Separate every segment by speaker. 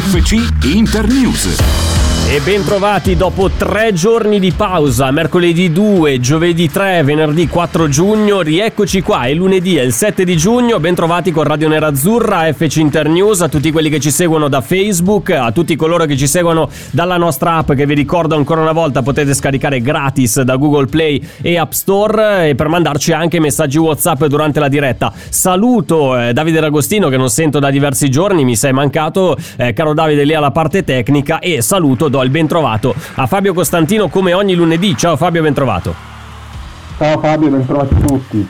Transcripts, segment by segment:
Speaker 1: FC Internews.
Speaker 2: E bentrovati dopo tre giorni di pausa, mercoledì 2, giovedì 3, venerdì 4 giugno, rieccoci qua, è lunedì, è il 7 di giugno, bentrovati con Radio Nerazzurra, FC Internews, a tutti quelli che ci seguono da Facebook, a tutti coloro che ci seguono dalla nostra app che vi ricordo ancora una volta potete scaricare gratis da Google Play e App Store e per mandarci anche messaggi WhatsApp durante la diretta. Saluto eh, Davide D'Agostino che non sento da diversi giorni, mi sei mancato, eh, caro Davide lì alla parte tecnica e saluto do il bentrovato a Fabio Costantino come ogni lunedì. Ciao Fabio, bentrovato.
Speaker 3: Ciao Fabio, bentrovati tutti.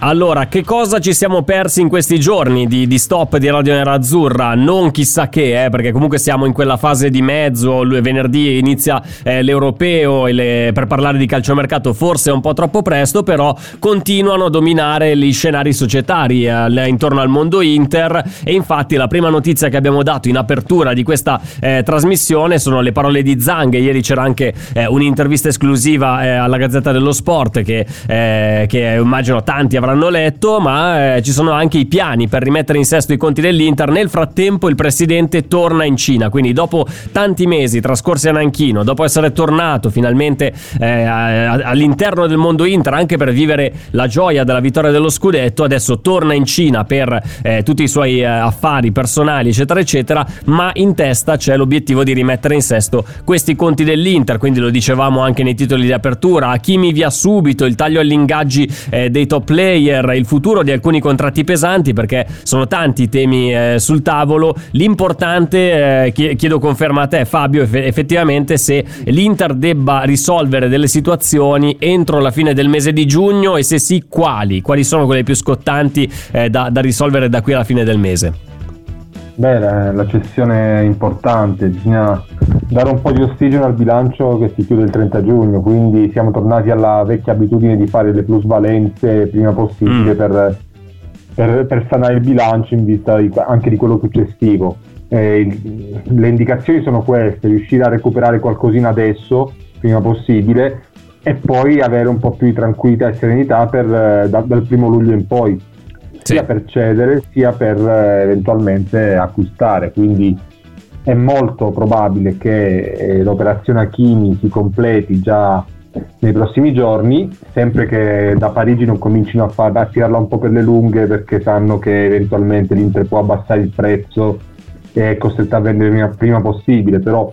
Speaker 2: Allora, che cosa ci siamo persi in questi giorni di, di stop di Radio Nerazzurra? Non chissà che, eh, perché comunque siamo in quella fase di mezzo, venerdì inizia eh, l'europeo le, per parlare di calciomercato forse è un po' troppo presto, però continuano a dominare gli scenari societari eh, intorno al mondo Inter e infatti la prima notizia che abbiamo dato in apertura di questa eh, trasmissione sono le parole di Zang, ieri c'era anche eh, un'intervista esclusiva eh, alla Gazzetta dello Sport che, che immagino tanti avranno avranno letto, ma eh, ci sono anche i piani per rimettere in sesto i conti dell'Inter. Nel frattempo il presidente torna in Cina, quindi dopo tanti mesi trascorsi a Nanchino, dopo essere tornato finalmente eh, all'interno del mondo Inter anche per vivere la gioia della vittoria dello scudetto, adesso torna in Cina per eh, tutti i suoi eh, affari personali, eccetera, eccetera, ma in testa c'è l'obiettivo di rimettere in sesto questi conti dell'Inter, quindi lo dicevamo anche nei titoli di apertura, a chi mi via subito il taglio agli ingaggi eh, dei top player player, il futuro di alcuni contratti pesanti perché sono tanti i temi eh, sul tavolo. L'importante, eh, chiedo conferma a te Fabio, effettivamente se l'Inter debba risolvere delle situazioni entro la fine del mese di giugno e se sì quali, quali sono quelle più scottanti eh, da, da risolvere da qui alla fine del mese.
Speaker 3: Beh, la cessione è importante, bisogna dare un po' di ossigeno al bilancio che si chiude il 30 giugno, quindi siamo tornati alla vecchia abitudine di fare le plusvalenze prima possibile mm. per, per, per, sanare il bilancio in vista di, anche di quello successivo. Eh, le indicazioni sono queste, riuscire a recuperare qualcosina adesso, prima possibile, e poi avere un po' più di tranquillità e serenità per, eh, da, dal primo luglio in poi sia per cedere sia per eh, eventualmente acquistare. Quindi è molto probabile che eh, l'operazione Achini si completi già nei prossimi giorni, sempre che da Parigi non comincino a, far, a tirarla un po' per le lunghe perché sanno che eventualmente l'Inter può abbassare il prezzo e è costretta a vendere prima, prima possibile, però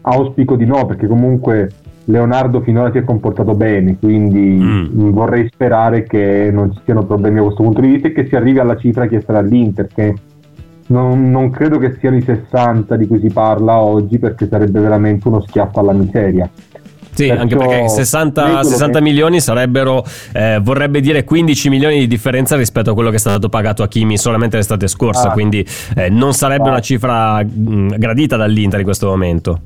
Speaker 3: auspico di no perché comunque Leonardo finora si è comportato bene, quindi mm. vorrei sperare che non ci siano problemi da questo punto di vista e che si arrivi alla cifra chiesta dall'Inter, che non, non credo che siano i 60 di cui si parla oggi perché sarebbe veramente uno schiaffo alla miseria.
Speaker 2: Sì, Perciò anche perché 60, 60 che... milioni sarebbero, eh, vorrebbe dire 15 milioni di differenza rispetto a quello che è stato pagato a Kimi solamente l'estate scorsa, ah. quindi eh, non sarebbe ah. una cifra mh, gradita dall'Inter in questo momento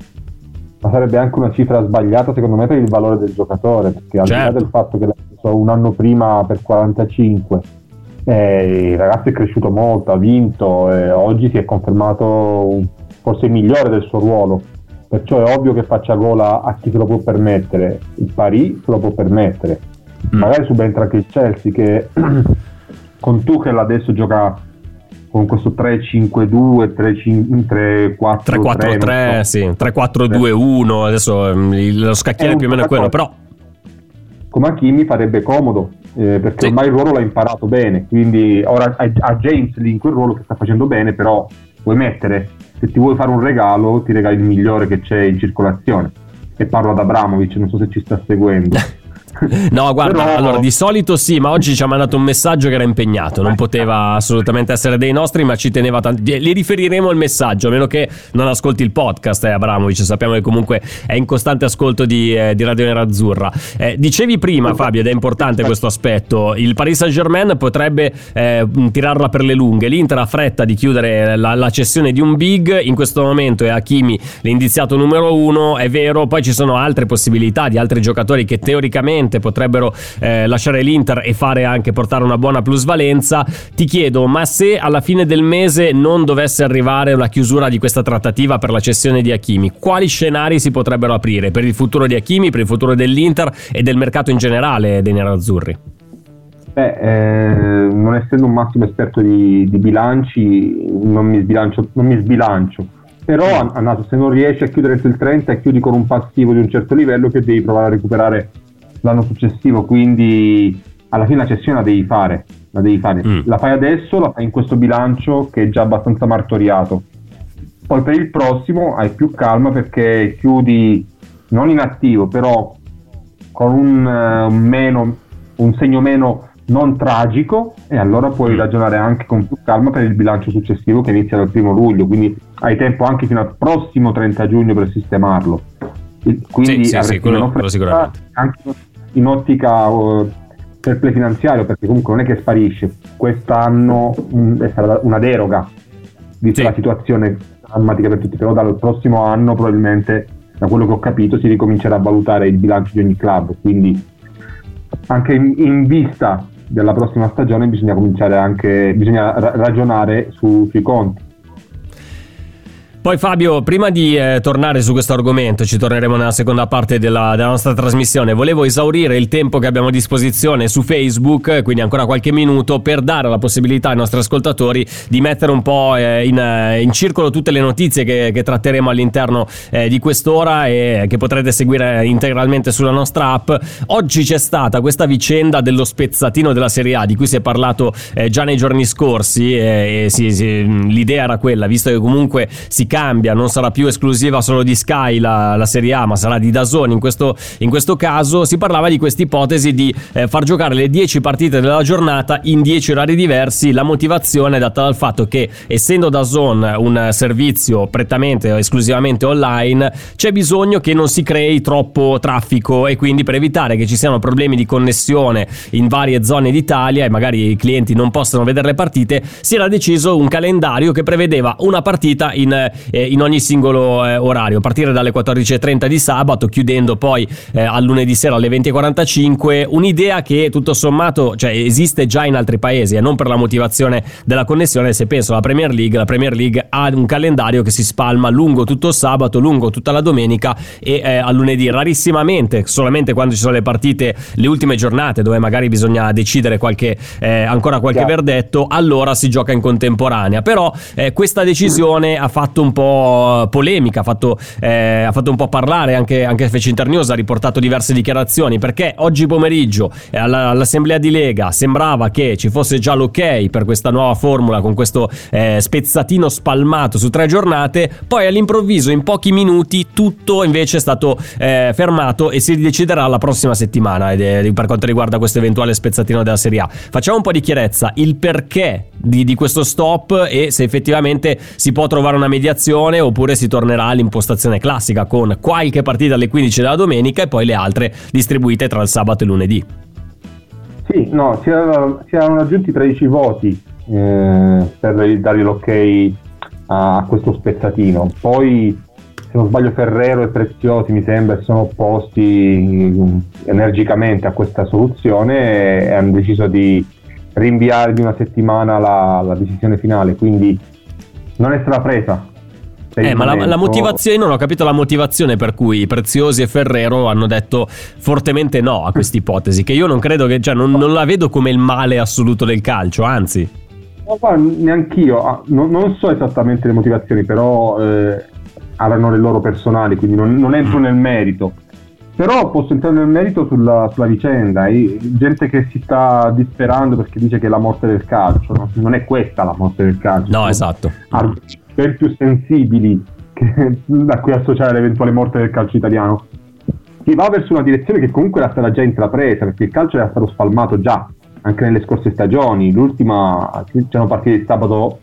Speaker 3: ma sarebbe anche una cifra sbagliata secondo me per il valore del giocatore, perché al certo. di là certo. del fatto che l'ha preso un anno prima per 45, eh, il ragazzo è cresciuto molto, ha vinto, e oggi si è confermato forse il migliore del suo ruolo, perciò è ovvio che faccia gola a chi se lo può permettere, il Paris se lo può permettere, mm. magari subentra anche il Chelsea che con Tuchel adesso gioca con questo 3-5-2, 3-4-3,
Speaker 2: 3-4-3, sì, 3-4-2-1, adesso ehm, lo scacchiere più o meno è quello, però...
Speaker 3: Come a Kimi farebbe comodo, eh, perché sì. ormai il ruolo l'ha imparato bene, quindi ora ha James lì in quel ruolo che sta facendo bene, però vuoi mettere, se ti vuoi fare un regalo, ti regali il migliore che c'è in circolazione. E parlo ad Abramovic, non so se ci sta seguendo.
Speaker 2: No, guarda,
Speaker 3: Però-
Speaker 2: allora di solito sì, ma oggi ci ha mandato un messaggio che era impegnato, non poteva assolutamente essere dei nostri, ma ci teneva tanto. Gli riferiremo il messaggio, a meno che non ascolti il podcast, eh, Abramovic, sappiamo che comunque è in costante ascolto di, eh, di Radio Nerazzurra. Eh, dicevi prima, Fabio, ed è importante questo aspetto, il Paris Saint-Germain potrebbe eh, tirarla per le lunghe, l'Inter ha fretta di chiudere la, la cessione di un big, in questo momento è Hakimi l'indiziato numero uno, è vero, poi ci sono altre possibilità di altri giocatori che teoricamente potrebbero eh, lasciare l'Inter e fare anche portare una buona plusvalenza. Ti chiedo, ma se alla fine del mese non dovesse arrivare la chiusura di questa trattativa per la cessione di Hakimi, quali scenari si potrebbero aprire per il futuro di Hakimi, per il futuro dell'Inter e del mercato in generale dei nerazzurri?
Speaker 3: Beh, eh, non essendo un massimo esperto di, di bilanci, non mi, sbilancio, non mi sbilancio. Però, An- Annato, se non riesci a chiudere il 30 e chiudi con un passivo di un certo livello che devi provare a recuperare l'anno successivo, quindi alla fine la cessione la devi fare. La devi fare.
Speaker 2: Mm.
Speaker 3: La fai adesso, la fai in questo bilancio che è già abbastanza martoriato. Poi per il prossimo hai più calma perché chiudi non in attivo, però con un, un meno, un segno meno non tragico e allora puoi
Speaker 2: Mm.
Speaker 3: ragionare anche con più calma per il bilancio successivo che inizia dal primo luglio, quindi hai tempo anche fino al prossimo 30 giugno per sistemarlo. Quindi
Speaker 2: Sì, sì, sì, quello- quello sicuramente.
Speaker 3: anche in ottica eh, fair play finanziario, perché comunque non è che sparisce. Quest'anno mm, è stata una deroga, vista
Speaker 2: Sì.
Speaker 3: la situazione drammatica per tutti, però dal prossimo anno probabilmente, da quello che ho capito, si ricomincerà a valutare il bilancio di ogni club, quindi anche in, in vista della prossima stagione bisogna cominciare anche, bisogna ra- ragionare su- sui conti.
Speaker 2: Poi Fabio, prima di eh, tornare su questo argomento, ci torneremo nella seconda parte della, della nostra trasmissione, volevo esaurire il tempo che abbiamo a disposizione su Facebook, quindi ancora qualche minuto, per dare la possibilità ai nostri ascoltatori di mettere un po' eh, in, eh, in circolo tutte le notizie che, che tratteremo all'interno eh, di quest'ora e che potrete seguire integralmente sulla nostra app. Oggi c'è stata questa vicenda dello spezzatino della Serie A, di cui si è parlato eh, già nei giorni scorsi eh, e si- si- l'idea era quella, visto che comunque si cambia, non sarà più esclusiva solo di Sky la, la Serie A, ma sarà di Dazon in questo, in questo caso, si parlava di questa ipotesi di eh, far giocare le 10 partite della giornata in 10 orari diversi, la motivazione è data dal fatto che essendo Dazon un servizio prettamente o esclusivamente online, c'è bisogno che non si crei troppo traffico e quindi per evitare che ci siano problemi di connessione in varie zone d'Italia e magari i clienti non possano vedere le partite, si era deciso un calendario che prevedeva una partita in, eh, in ogni singolo eh, orario, a partire dalle 14.30 di sabato, chiudendo poi eh, al lunedì sera alle 20.45, un'idea che tutto sommato cioè, esiste già in altri paesi e non per la motivazione della connessione, se penso alla Premier League, la Premier League ha un calendario che si spalma lungo tutto il sabato, lungo tutta la domenica e eh, al lunedì, rarissimamente, solamente quando ci sono le partite, le ultime giornate dove magari bisogna decidere qualche, eh, ancora qualche
Speaker 3: Chiaro.
Speaker 2: verdetto, allora si gioca in contemporanea. Però eh, questa decisione ha fatto un po' polemica, ha fatto, eh, ha fatto un po' parlare anche, anche Fece Internews, ha riportato diverse dichiarazioni perché oggi pomeriggio eh, alla- all'assemblea di Lega sembrava che ci fosse già l'ok per questa nuova formula con questo eh, spezzatino spalmato su tre giornate, poi all'improvviso in pochi minuti tutto invece è stato eh, fermato e si deciderà la prossima settimana è- per quanto riguarda questo eventuale spezzatino della Serie A. Facciamo un po' di chiarezza, il perché di, di questo stop e se effettivamente si può trovare una mediazione oppure si tornerà all'impostazione classica con qualche partita alle 15 della domenica e poi le altre distribuite tra il sabato e lunedì.
Speaker 3: Sì, no, si, erano- si erano raggiunti 13 voti eh, per dare l'ok a, questo spezzatino. Poi, se non sbaglio, Ferrero e Preziosi mi sembra sono opposti mm, energicamente a questa soluzione e hanno deciso di rinviare di una settimana la, la decisione finale. Quindi non è stata presa. Per
Speaker 2: Eh, ma la, la motivazione, non ho capito la motivazione per cui Preziosi e Ferrero hanno detto fortemente no a questa ipotesi, che io non credo che, cioè non, non la vedo come il male assoluto del calcio, anzi.
Speaker 3: Ma guarda, neanch'io, ah, non, non so esattamente le motivazioni, però eh, avranno le loro personali, quindi non, non entro
Speaker 2: Mm.
Speaker 3: nel merito. Però posso entrare nel merito sulla, sulla vicenda. e gente che si sta disperando perché dice che è la morte del calcio. no? Non è questa la morte del calcio.
Speaker 2: No, esatto.
Speaker 3: argomenti ben più sensibili che- da cui associare l'eventuale morte del calcio italiano. si va verso una direzione che comunque era stata già intrapresa, perché il calcio era stato spalmato già anche nelle scorse stagioni. L'ultima c'erano partite di sabato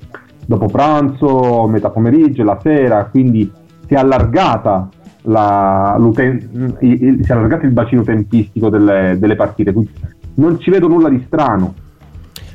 Speaker 3: dopo pranzo, metà pomeriggio, la sera, quindi si è allargata la, il, il, si è allargato il bacino tempistico delle, delle partite. Quindi non ci vedo nulla di strano.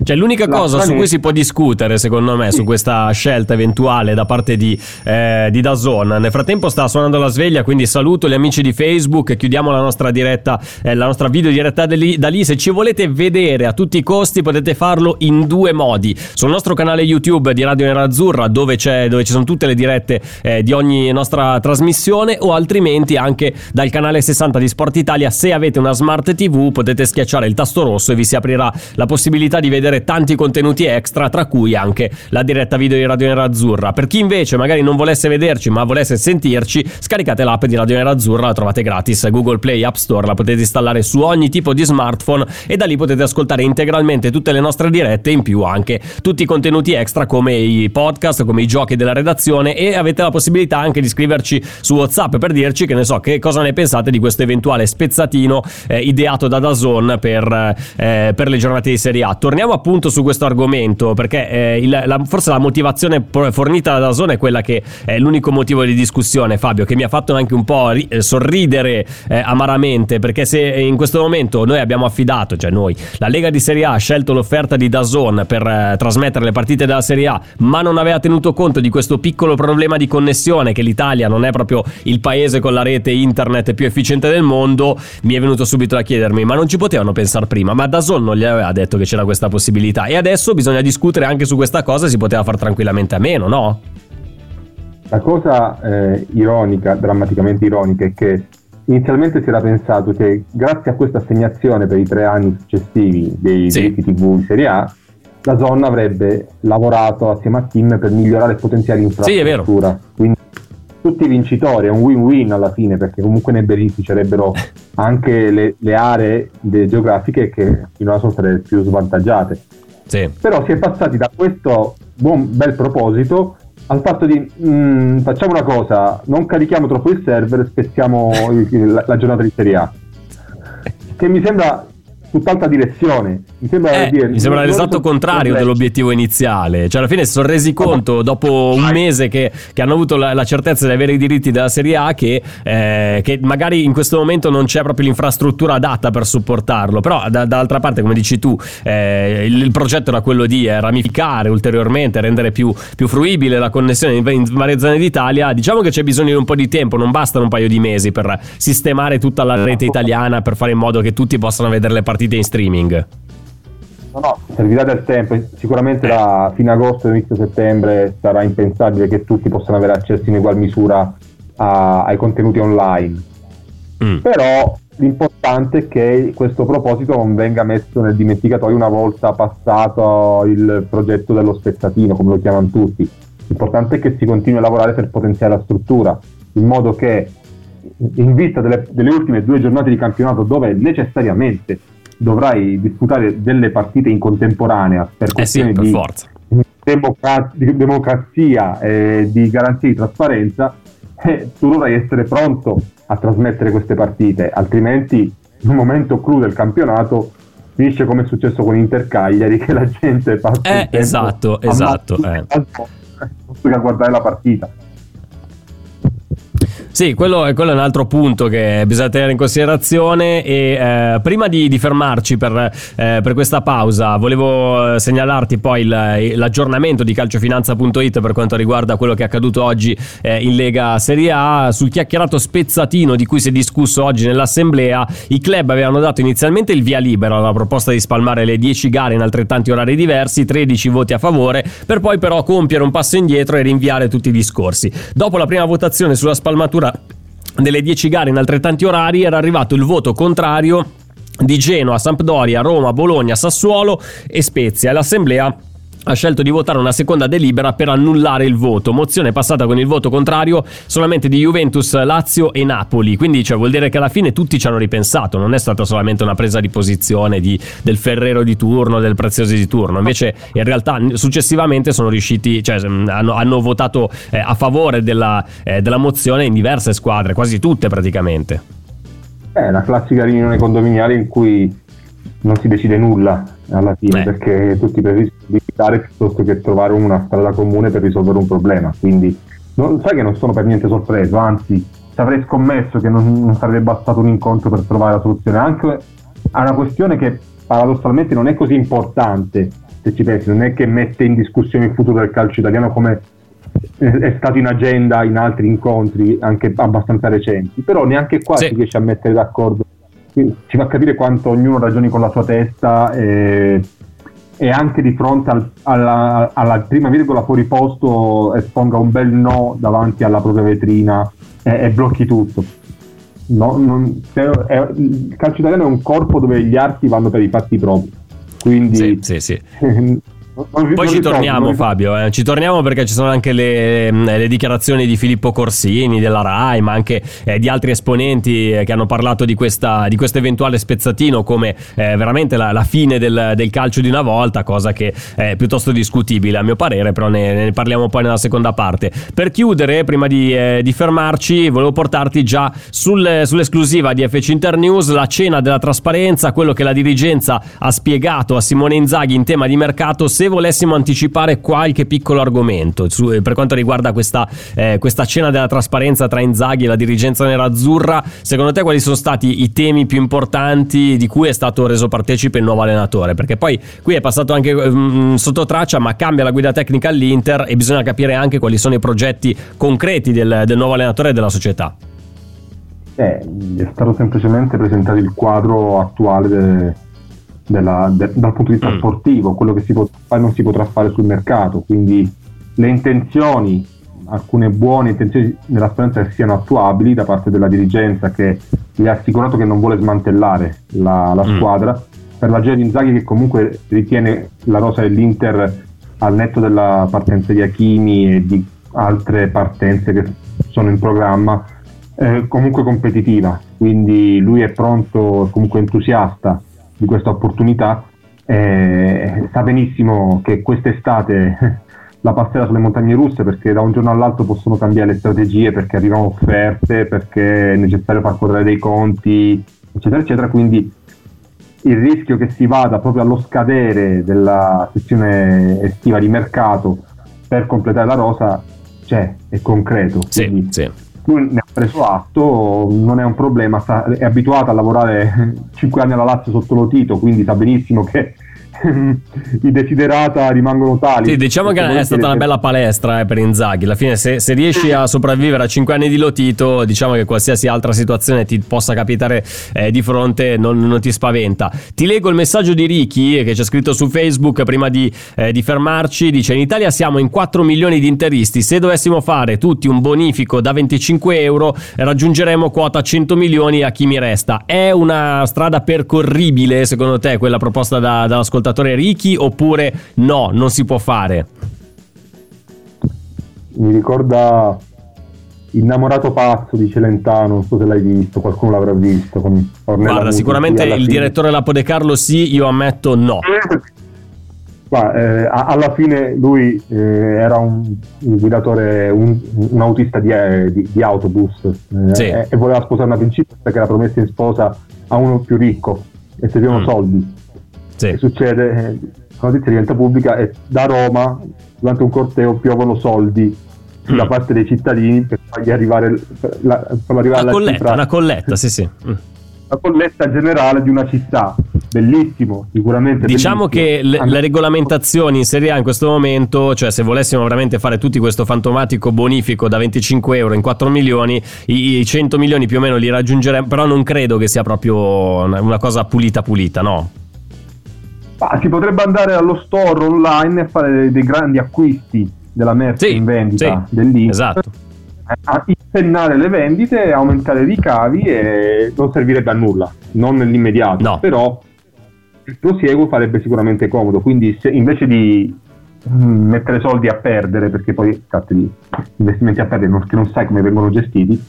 Speaker 2: Cioè, l'unica la cosa su cui si può discutere, secondo me, su questa scelta eventuale da parte di, eh, di Dazon. Nel frattempo sta suonando la sveglia, quindi saluto gli amici di Facebook. Chiudiamo la nostra diretta, eh, la nostra video diretta da lì, da lì. Se ci volete vedere a tutti i costi, potete farlo in due modi. Sul nostro canale YouTube di Radio Nerazzurra, dove, dove ci sono tutte le dirette eh, di ogni nostra trasmissione, o altrimenti anche dal canale 60 di Sport Italia. Se avete una smart TV, potete schiacciare il tasto rosso e vi si aprirà la possibilità di vedere vedere tanti contenuti extra, tra cui anche la diretta video di Radio Nerazzurra. Per chi invece magari non volesse vederci ma volesse sentirci, scaricate l'app di Radio Nerazzurra, la trovate gratis Google Play App Store, la potete installare su ogni tipo di smartphone e da lì potete ascoltare integralmente tutte le nostre dirette, in più anche tutti i contenuti extra come i podcast, come i giochi della redazione e avete la possibilità anche di scriverci su WhatsApp per dirci che ne so che cosa ne pensate di questo eventuale spezzatino eh, ideato da Dazon per, eh, per le giornate di Serie A. Torniamo a appunto su questo argomento perché eh, il, la, forse la motivazione fornita da Zona è quella che è l'unico motivo di discussione Fabio che mi ha fatto anche un po' ri- eh, sorridere eh, amaramente perché se in questo momento noi abbiamo affidato cioè noi la Lega di Serie A ha scelto l'offerta di Dazon per eh, trasmettere le partite della Serie A ma non aveva tenuto conto di questo piccolo problema di connessione che l'Italia non è proprio il paese con la rete internet più efficiente del mondo mi è venuto subito da chiedermi ma non ci potevano pensare prima? Ma Dazon non gli aveva detto che c'era questa possibilità possibilità. E adesso bisogna discutere anche su questa cosa, si poteva fare tranquillamente a meno, no?
Speaker 3: La cosa eh, ironica, drammaticamente ironica, è che inizialmente si era pensato che grazie a questa assegnazione per i tre anni successivi dei sì. diritti TV di Serie A, la zona avrebbe lavorato assieme a team per migliorare il potenziale infrastruttura. Sì, Quindi tutti vincitori, è un win-win alla fine perché comunque ne beneficerebbero anche le, le aree geografiche che finora sono state più svantaggiate. Sì. Però si è passati da questo buon bel proposito al fatto di mh, mm, facciamo una cosa, non carichiamo troppo il server, spezziamo il, la, la giornata di Serie A. Che mi sembra tutt'altra direzione.
Speaker 2: Mi sembra, eh, dire, mi sembra l'esatto contrario dell'obiettivo iniziale. Cioè, alla fine si sono resi conto, dopo un mese che, che hanno avuto la, la, certezza di avere i diritti della Serie A, che, eh, che, magari in questo momento non c'è proprio l'infrastruttura adatta per supportarlo. Però, da, dall'altra parte, come dici tu, eh, il, il, progetto era quello di eh, ramificare ulteriormente, rendere più, più fruibile la connessione in, in, varie zone d'Italia. Diciamo che c'è bisogno di un po' di tempo, non bastano un paio di mesi per sistemare tutta la rete italiana per fare in modo che tutti possano vedere le partite partite in streaming?
Speaker 3: No, no, servirà del tempo. Sicuramente da fine agosto e inizio settembre sarà impensabile che tutti possano avere accesso in ugual misura a, ai contenuti online. Mm. Però l'importante è che questo proposito non venga messo nel dimenticatoio una volta passato il progetto dello spezzatino, come lo chiamano tutti. L'importante è che si continui a lavorare per potenziare la struttura, in modo che in vista delle, delle ultime due giornate di campionato dove necessariamente dovrai disputare delle partite in contemporanea per questioni eh sì, per di, democra- di, democrazia e di garanzia di trasparenza, eh, tu dovrai essere pronto a trasmettere queste partite, altrimenti in un momento clou del campionato finisce come è successo con Inter Cagliari che la gente passa
Speaker 2: eh, esatto, esatto, eh.
Speaker 3: a guardare la partita.
Speaker 2: Sì, quello, quello, è un altro punto che bisogna tenere in considerazione e eh, prima di, di fermarci per, eh, per, questa pausa volevo segnalarti poi il, l'aggiornamento di calciofinanza.it per quanto riguarda quello che è accaduto oggi eh, in Lega Serie A. Sul chiacchierato spezzatino di cui si è discusso oggi nell'assemblea i club avevano dato inizialmente il via libero alla proposta di spalmare le 10 gare in altrettanti orari diversi 13 voti a favore per poi però compiere un passo indietro e rinviare tutti i discorsi. Dopo la prima votazione sulla spalmatura delle 10 gare in altrettanti orari era arrivato il voto contrario di Genoa, Sampdoria, Roma, Bologna, Sassuolo e Spezia. L'assemblea ha scelto di votare una seconda delibera per annullare il voto. Mozione passata con il voto contrario solamente di Juventus, Lazio e Napoli. Quindi cioè, vuol dire che alla fine tutti ci hanno ripensato. Non è stata solamente una presa di posizione di, del Ferrero di turno, del Preziosi di turno. Invece, in realtà, successivamente sono riusciti, cioè, hanno, hanno votato eh, a favore della, eh, della mozione in diverse squadre, quasi tutte praticamente.
Speaker 3: È la classica riunione condominiale in cui non si decide nulla alla fine
Speaker 2: Eh.
Speaker 3: perché tutti preferiscono limitare piuttosto che trovare una strada comune per risolvere un problema. Quindi non, sai che non sono per niente sorpreso, anzi avrei scommesso che non, non sarebbe bastato un incontro per trovare la soluzione anche a una questione che paradossalmente non è così importante se ci pensi, non è che mette in discussione il futuro del calcio italiano come è è stato in agenda in altri incontri anche abbastanza recenti, però neanche qua
Speaker 2: Sì.
Speaker 3: si riesce a mettere d'accordo. Ci fa capire quanto ognuno ragioni con la sua testa e, e anche di fronte al- alla, alla prima virgola fuori posto esponga un bel no davanti alla propria vetrina e, e blocchi tutto. No, non- se- è- il calcio italiano è un corpo dove gli arti vanno per i fatti propri. Quindi
Speaker 2: Sì, sì, sì.
Speaker 3: non-
Speaker 2: Poi ci torniamo. Fabio, eh. ci torniamo perché ci sono anche le, le dichiarazioni di Filippo Corsini della RAI, ma anche eh, di altri esponenti eh, che hanno parlato di, questa, di questo eventuale spezzatino come eh, veramente la, la fine del, del calcio di una volta, cosa che è piuttosto discutibile a mio parere, però ne, ne parliamo poi nella seconda parte. Per chiudere, prima di, eh, di fermarci, volevo portarti già sul- sull'esclusiva di FC Internews, la cena della trasparenza, quello che la dirigenza ha spiegato a Simone Inzaghi in tema di mercato, se volessimo anticipare qualche piccolo argomento su- eh, per quanto riguarda questa, eh, questa cena della trasparenza tra Inzaghi e la dirigenza nerazzurra, secondo te quali sono stati i temi più importanti di cui è stato reso partecipe il nuovo allenatore? Perché poi qui è passato anche mm, sotto traccia, ma cambia la guida tecnica all'Inter e bisogna capire anche quali sono i progetti concreti del, del nuovo allenatore e della società.
Speaker 3: Eh, è stato semplicemente presentato il quadro attuale de- della- de- dal punto di vista
Speaker 2: Mm.
Speaker 3: sportivo, quello che si può fare e non si potrà fare sul mercato, quindi le intenzioni, alcune buone intenzioni nella speranza che siano attuabili da parte della dirigenza che gli ha assicurato che non vuole smantellare la, la
Speaker 2: Mm.
Speaker 3: squadra, per la Gea di Inzaghi che comunque ritiene la rosa dell'Inter al netto della partenza di Hakimi e di altre partenze che sono in programma eh, comunque competitiva, quindi lui è pronto, comunque entusiasta di questa opportunità, eh, sa benissimo che quest'estate la passerà sulle montagne russe perché da un giorno all'altro possono cambiare le strategie perché arrivano offerte, perché è necessario far quadrare dei conti, eccetera, eccetera, quindi il rischio che si vada proprio allo scadere della sessione estiva di mercato per completare la rosa c'è, è concreto.
Speaker 2: Sì, sì.
Speaker 3: Lui ne ha preso atto, non è un problema, sa- è abituato a lavorare 5 anni alla Lazio sotto lo Tito, quindi sa benissimo che i desiderata rimangono tali.
Speaker 2: Sì, diciamo che è stata una bella palestra eh, per Inzaghi. Alla fine, se, se riesci a sopravvivere a 5 anni di Lotito, diciamo che qualsiasi altra situazione ti possa capitare eh, di fronte non, non ti spaventa. Ti leggo il messaggio di Ricky eh, che c'è scritto su Facebook prima di, eh, di fermarci. Dice: In Italia siamo in 4 milioni di interisti. Se dovessimo fare tutti un bonifico da 25 euro, raggiungeremo quota 100 milioni a chi mi resta. È una strada percorribile, secondo te, quella proposta da- dall'ascoltatore Ricky? Oppure no, non si può fare?
Speaker 3: Mi ricorda Innamorato pazzo di Celentano, non so se l'hai visto, qualcuno l'avrà visto.
Speaker 2: Guarda, sicuramente il
Speaker 3: fine-
Speaker 2: direttore Lapo De Carlo sì, io ammetto no.
Speaker 3: Guarda, eh, alla fine lui eh, era un, un guidatore, un, un autista di, eh, di- di autobus eh,
Speaker 2: Sì.
Speaker 3: e, e voleva sposare una principessa che era promessa in sposa a uno più ricco e servivano
Speaker 2: Mm.
Speaker 3: soldi.
Speaker 2: Sì.
Speaker 3: Che succede? Eh, La notizia diventa pubblica e da Roma durante un corteo piovono soldi
Speaker 2: Mm.
Speaker 3: da parte dei cittadini per fargli arrivare, per la, farlo arrivare
Speaker 2: Una colletta,
Speaker 3: cifra
Speaker 2: una colletta, sì, sì. Mm.
Speaker 3: la colletta generale di una città. Bellissimo, sicuramente.
Speaker 2: Diciamo
Speaker 3: bellissimo.
Speaker 2: che le, le regolamentazioni in Serie A in questo momento, cioè se volessimo veramente fare tutti questo fantomatico bonifico da 25 euro in 4 milioni, i, i 100 milioni più o meno li raggiungeremo, però non credo che sia proprio una, una cosa pulita pulita, no?
Speaker 3: Ma si potrebbe andare allo store online e fare dei, dei grandi acquisti della merce
Speaker 2: Sì,
Speaker 3: in vendita
Speaker 2: sì,
Speaker 3: dell'Inter,
Speaker 2: esatto.
Speaker 3: a impennare le vendite, aumentare i ricavi e non servirebbe a nulla, non nell'immediato,
Speaker 2: No.
Speaker 3: però il prosieguo farebbe sicuramente comodo, quindi se invece di mm, mettere soldi a perdere, perché poi cazzo di investimenti a perdere non, che non sai come vengono gestiti,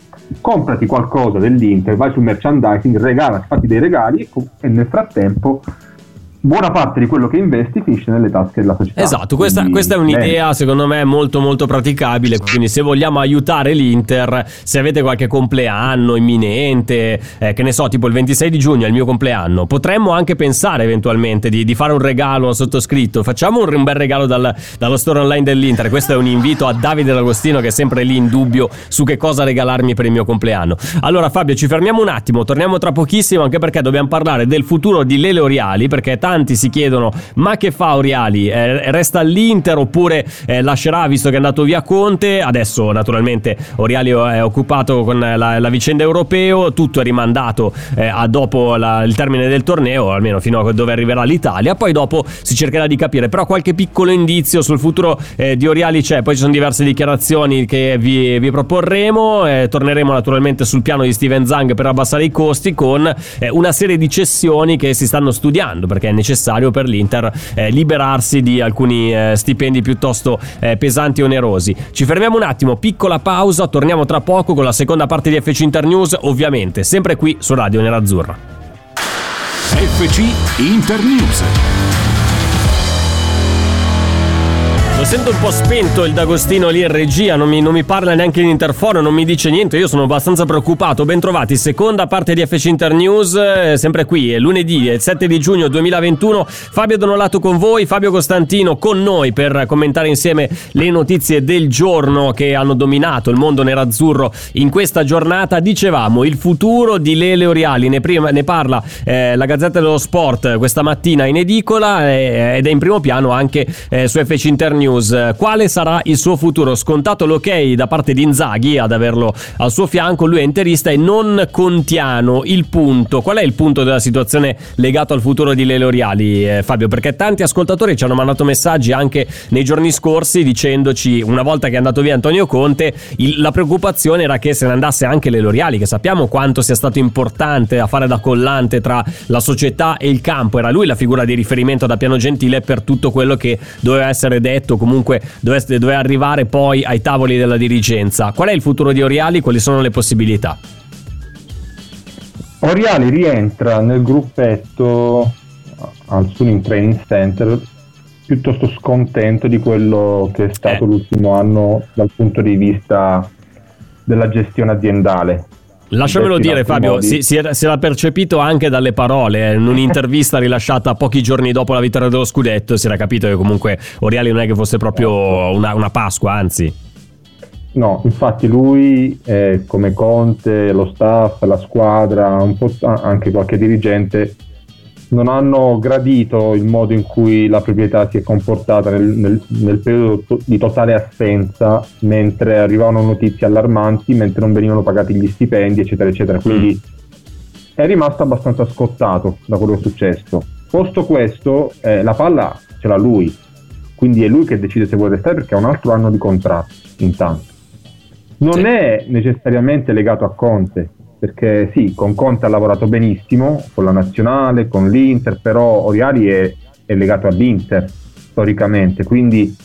Speaker 3: comprati qualcosa dell'Inter, vai sul merchandising, regala, fatti dei regali e e nel frattempo buona parte di quello che investi finisce nelle tasche della società.
Speaker 2: Esatto, questa,
Speaker 3: Quindi,
Speaker 2: questa è un'idea
Speaker 3: bene.
Speaker 2: secondo me molto molto praticabile, quindi se vogliamo aiutare l'Inter, se avete qualche compleanno imminente, eh, che ne so, tipo il 26 di giugno è il mio compleanno, potremmo anche pensare eventualmente di, di fare un regalo al sottoscritto, facciamo un, un bel regalo dal- dallo store online dell'Inter, questo è un invito a Davide D'Agostino che è sempre lì in dubbio su che cosa regalarmi per il mio compleanno. Allora Fabio ci fermiamo un attimo, torniamo tra pochissimo anche perché dobbiamo parlare del futuro di Lele Oriali, perché tanti si chiedono ma che fa Oriali? Eh, resta all'Inter oppure eh, lascerà visto che è andato via Conte? Adesso naturalmente Oriali è occupato con la, la vicenda europeo, tutto è rimandato eh, a dopo la- il termine del torneo, almeno fino a dove arriverà l'Italia, poi dopo si cercherà di capire, però qualche piccolo indizio sul futuro eh, di Oriali c'è, poi ci sono diverse dichiarazioni che vi, vi proporremo, eh, torneremo naturalmente sul piano di Steven Zang per abbassare i costi con eh, una serie di cessioni che si stanno studiando perché necessario per l'Inter eh, liberarsi di alcuni eh, stipendi piuttosto eh, pesanti e onerosi. Ci fermiamo un attimo, piccola pausa, torniamo tra poco con la seconda parte di FC Inter News, ovviamente sempre qui su Radio Nerazzurra.
Speaker 1: FC Internews.
Speaker 2: Lo sento un po' spento il D'Agostino lì in regia, non mi, non mi parla neanche in interfono, non mi dice niente, io sono abbastanza preoccupato. Bentrovati, seconda parte di FC Internews, eh, sempre qui, è lunedì, è il 7 di giugno 2021. Fabio Donolato con voi, Fabio Costantino con noi per commentare insieme le notizie del giorno che hanno dominato il mondo nerazzurro in questa giornata. Dicevamo, il futuro di Lele Oriali, ne, prima- ne parla eh, la Gazzetta dello Sport questa mattina in edicola eh, ed è in primo piano anche eh, su FC Internews. Quale sarà il suo futuro? Scontato l'ok da parte di Inzaghi ad averlo al suo fianco, lui è interista e non contiano. Il punto, qual è il punto della situazione legato al futuro di Lele Oriali, eh, Fabio? Perché tanti ascoltatori ci hanno mandato messaggi anche nei giorni scorsi dicendoci, una volta che è andato via Antonio Conte, il- la preoccupazione era che se ne andasse anche Lele Oriali, che sappiamo quanto sia stato importante a fare da collante tra la società e il campo. Era lui la figura di riferimento da Piano Gentile per tutto quello che doveva essere detto, comunque doveva, doveva arrivare poi ai tavoli della dirigenza. Qual è il futuro di Oriali? Quali sono le possibilità?
Speaker 3: Oriali rientra nel gruppetto al Suning Training Center piuttosto scontento di quello che è stato
Speaker 2: Eh.
Speaker 3: l'ultimo anno dal punto di vista della gestione aziendale.
Speaker 2: Lasciamelo dire Fabio, si, si era, si era percepito anche dalle parole, eh, in un'intervista rilasciata pochi giorni dopo la vittoria dello scudetto, si era capito che comunque Oriali non è che fosse proprio una, una Pasqua, anzi.
Speaker 3: No, infatti lui, eh, come Conte, lo staff, la squadra, anche qualche dirigente, non hanno gradito il modo in cui la proprietà si è comportata nel, nel- nel periodo to- di totale assenza, mentre arrivavano notizie allarmanti, mentre non venivano pagati gli stipendi, eccetera, eccetera. Quindi è rimasto abbastanza scottato da quello che è successo. Posto questo, eh, la palla ce l'ha lui, quindi è lui che decide se vuole restare perché ha un altro anno di contratto intanto. Non
Speaker 2: Sì.
Speaker 3: è necessariamente legato a Conte, perché sì, con Conte ha lavorato benissimo, con la nazionale, con l'Inter, però Oriali è, è legato all'Inter storicamente, quindi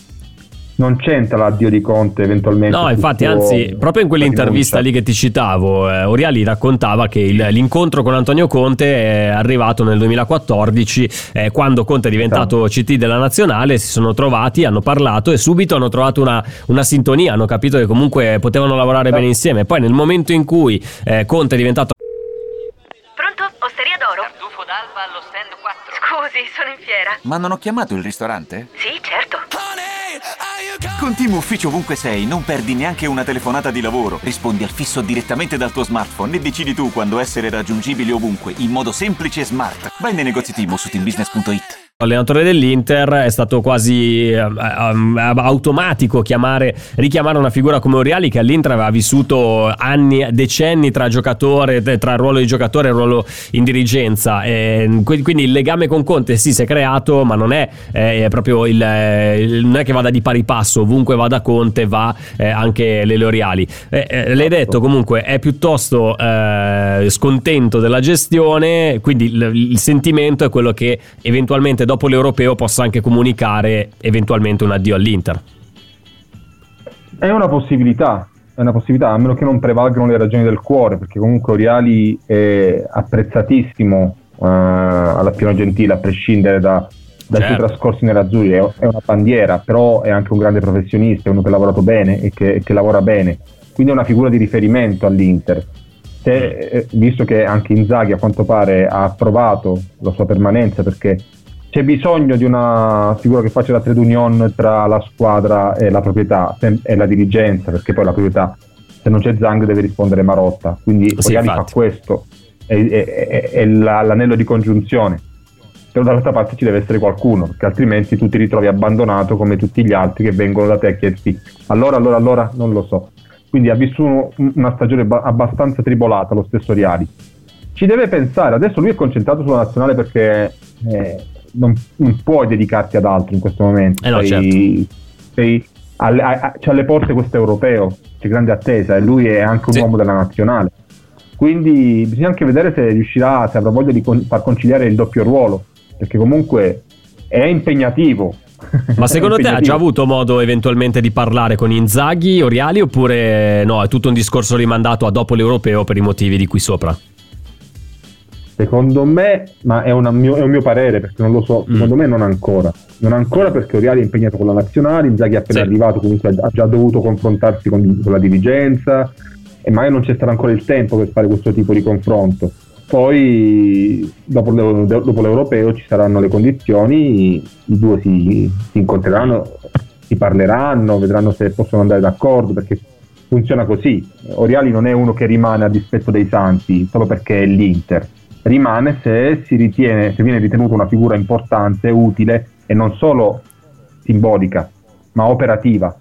Speaker 3: non c'entra l'addio di Conte eventualmente.
Speaker 2: No, infatti, anzi, proprio in quell'intervista lì che ti citavo, eh, Oriali raccontava che il- l'incontro con Antonio Conte è arrivato nel 2014, eh, quando Conte è diventato CT della nazionale, si sono trovati, hanno parlato e subito hanno trovato una, una sintonia, hanno capito che comunque potevano lavorare bene insieme. Poi nel momento in cui eh, Conte è diventato
Speaker 4: Pronto? Osteria d'oro? Tartufo d'alba allo stand 4. Scusi, sono in fiera.
Speaker 5: Ma non ho chiamato il ristorante?
Speaker 4: Sì, certo.
Speaker 5: Con Team Ufficio ovunque sei, non perdi neanche una telefonata di lavoro. Rispondi al fisso direttamente dal tuo smartphone e decidi tu quando essere raggiungibile ovunque, in modo semplice e smart. Vai nei negozi Team su teambusiness.it.
Speaker 2: allenatore dell'Inter è stato quasi eh, ehm, automatico chiamare, richiamare una figura come Oriali che all'Inter aveva vissuto anni, decenni tra giocatore, tra ruolo di giocatore e ruolo in dirigenza. E qui- quindi il legame con Conte sì si è creato, ma non è, eh, proprio il, eh, non è che vada di pari passo, ovunque vada Conte va eh, anche Lele Oriali. Eh, eh, l'hai detto comunque è piuttosto eh, scontento della gestione, quindi il, il sentimento è quello che eventualmente dopo l'europeo possa anche comunicare eventualmente un addio all'Inter.
Speaker 3: È una possibilità, è una possibilità, a meno che non prevalgano le ragioni del cuore, perché comunque Oriali è apprezzatissimo alla Piano Gentile, a prescindere da, dai certo. suoi trascorsi nell'Azzurri, è, è, una bandiera, però è anche un grande professionista, è uno che ha lavorato bene e che, che lavora bene, quindi è una figura di riferimento all'Inter. Se, eh, visto che anche Inzaghi a quanto pare ha approvato la sua permanenza perché c'è bisogno di una figura che faccia la trade union tra la squadra e la proprietà e la dirigenza, perché poi la proprietà se non c'è Zang deve rispondere Marotta, quindi sì, Oriani fa questo, è, è, è, è l'anello di congiunzione. Però dall'altra parte ci deve essere qualcuno, perché altrimenti tu ti ritrovi abbandonato come tutti gli altri che vengono da te a chiederti allora, allora, allora, non lo so. Quindi ha vissuto una stagione abbastanza tribolata lo stesso Riali. Ci deve pensare, adesso lui è concentrato sulla nazionale perché eh, non, non, puoi dedicarti ad altro in questo momento.
Speaker 2: Eh no,
Speaker 3: sei, certo. sei alle, a, c'è alle porte questo europeo, c'è grande attesa e lui è anche un sì. uomo della nazionale. Quindi bisogna anche vedere se riuscirà, se avrà voglia di con, far conciliare il doppio ruolo perché comunque è impegnativo.
Speaker 2: Ma secondo te ha già avuto modo eventualmente di parlare con Inzaghi, Oriali oppure no, è tutto un discorso rimandato a dopo l'europeo per i motivi di qui sopra?
Speaker 3: Secondo me, ma è, mio, è un mio parere perché non lo so, mm. secondo mm. me non ancora. Non ancora perché Oriali è impegnato con la nazionale, Inzaghi è appena sì. arrivato, comunque ha già dovuto confrontarsi con, con la dirigenza e magari non c'è stato ancora il tempo per fare questo tipo di confronto. Poi dopo, dopo, l'europeo ci saranno le condizioni, i due si, si, incontreranno, si parleranno, vedranno se possono andare d'accordo perché funziona così. Oriali non è uno che rimane a dispetto dei Santi solo perché è l'Inter, rimane se si ritiene, se viene ritenuto una figura importante, utile e non solo simbolica ma operativa.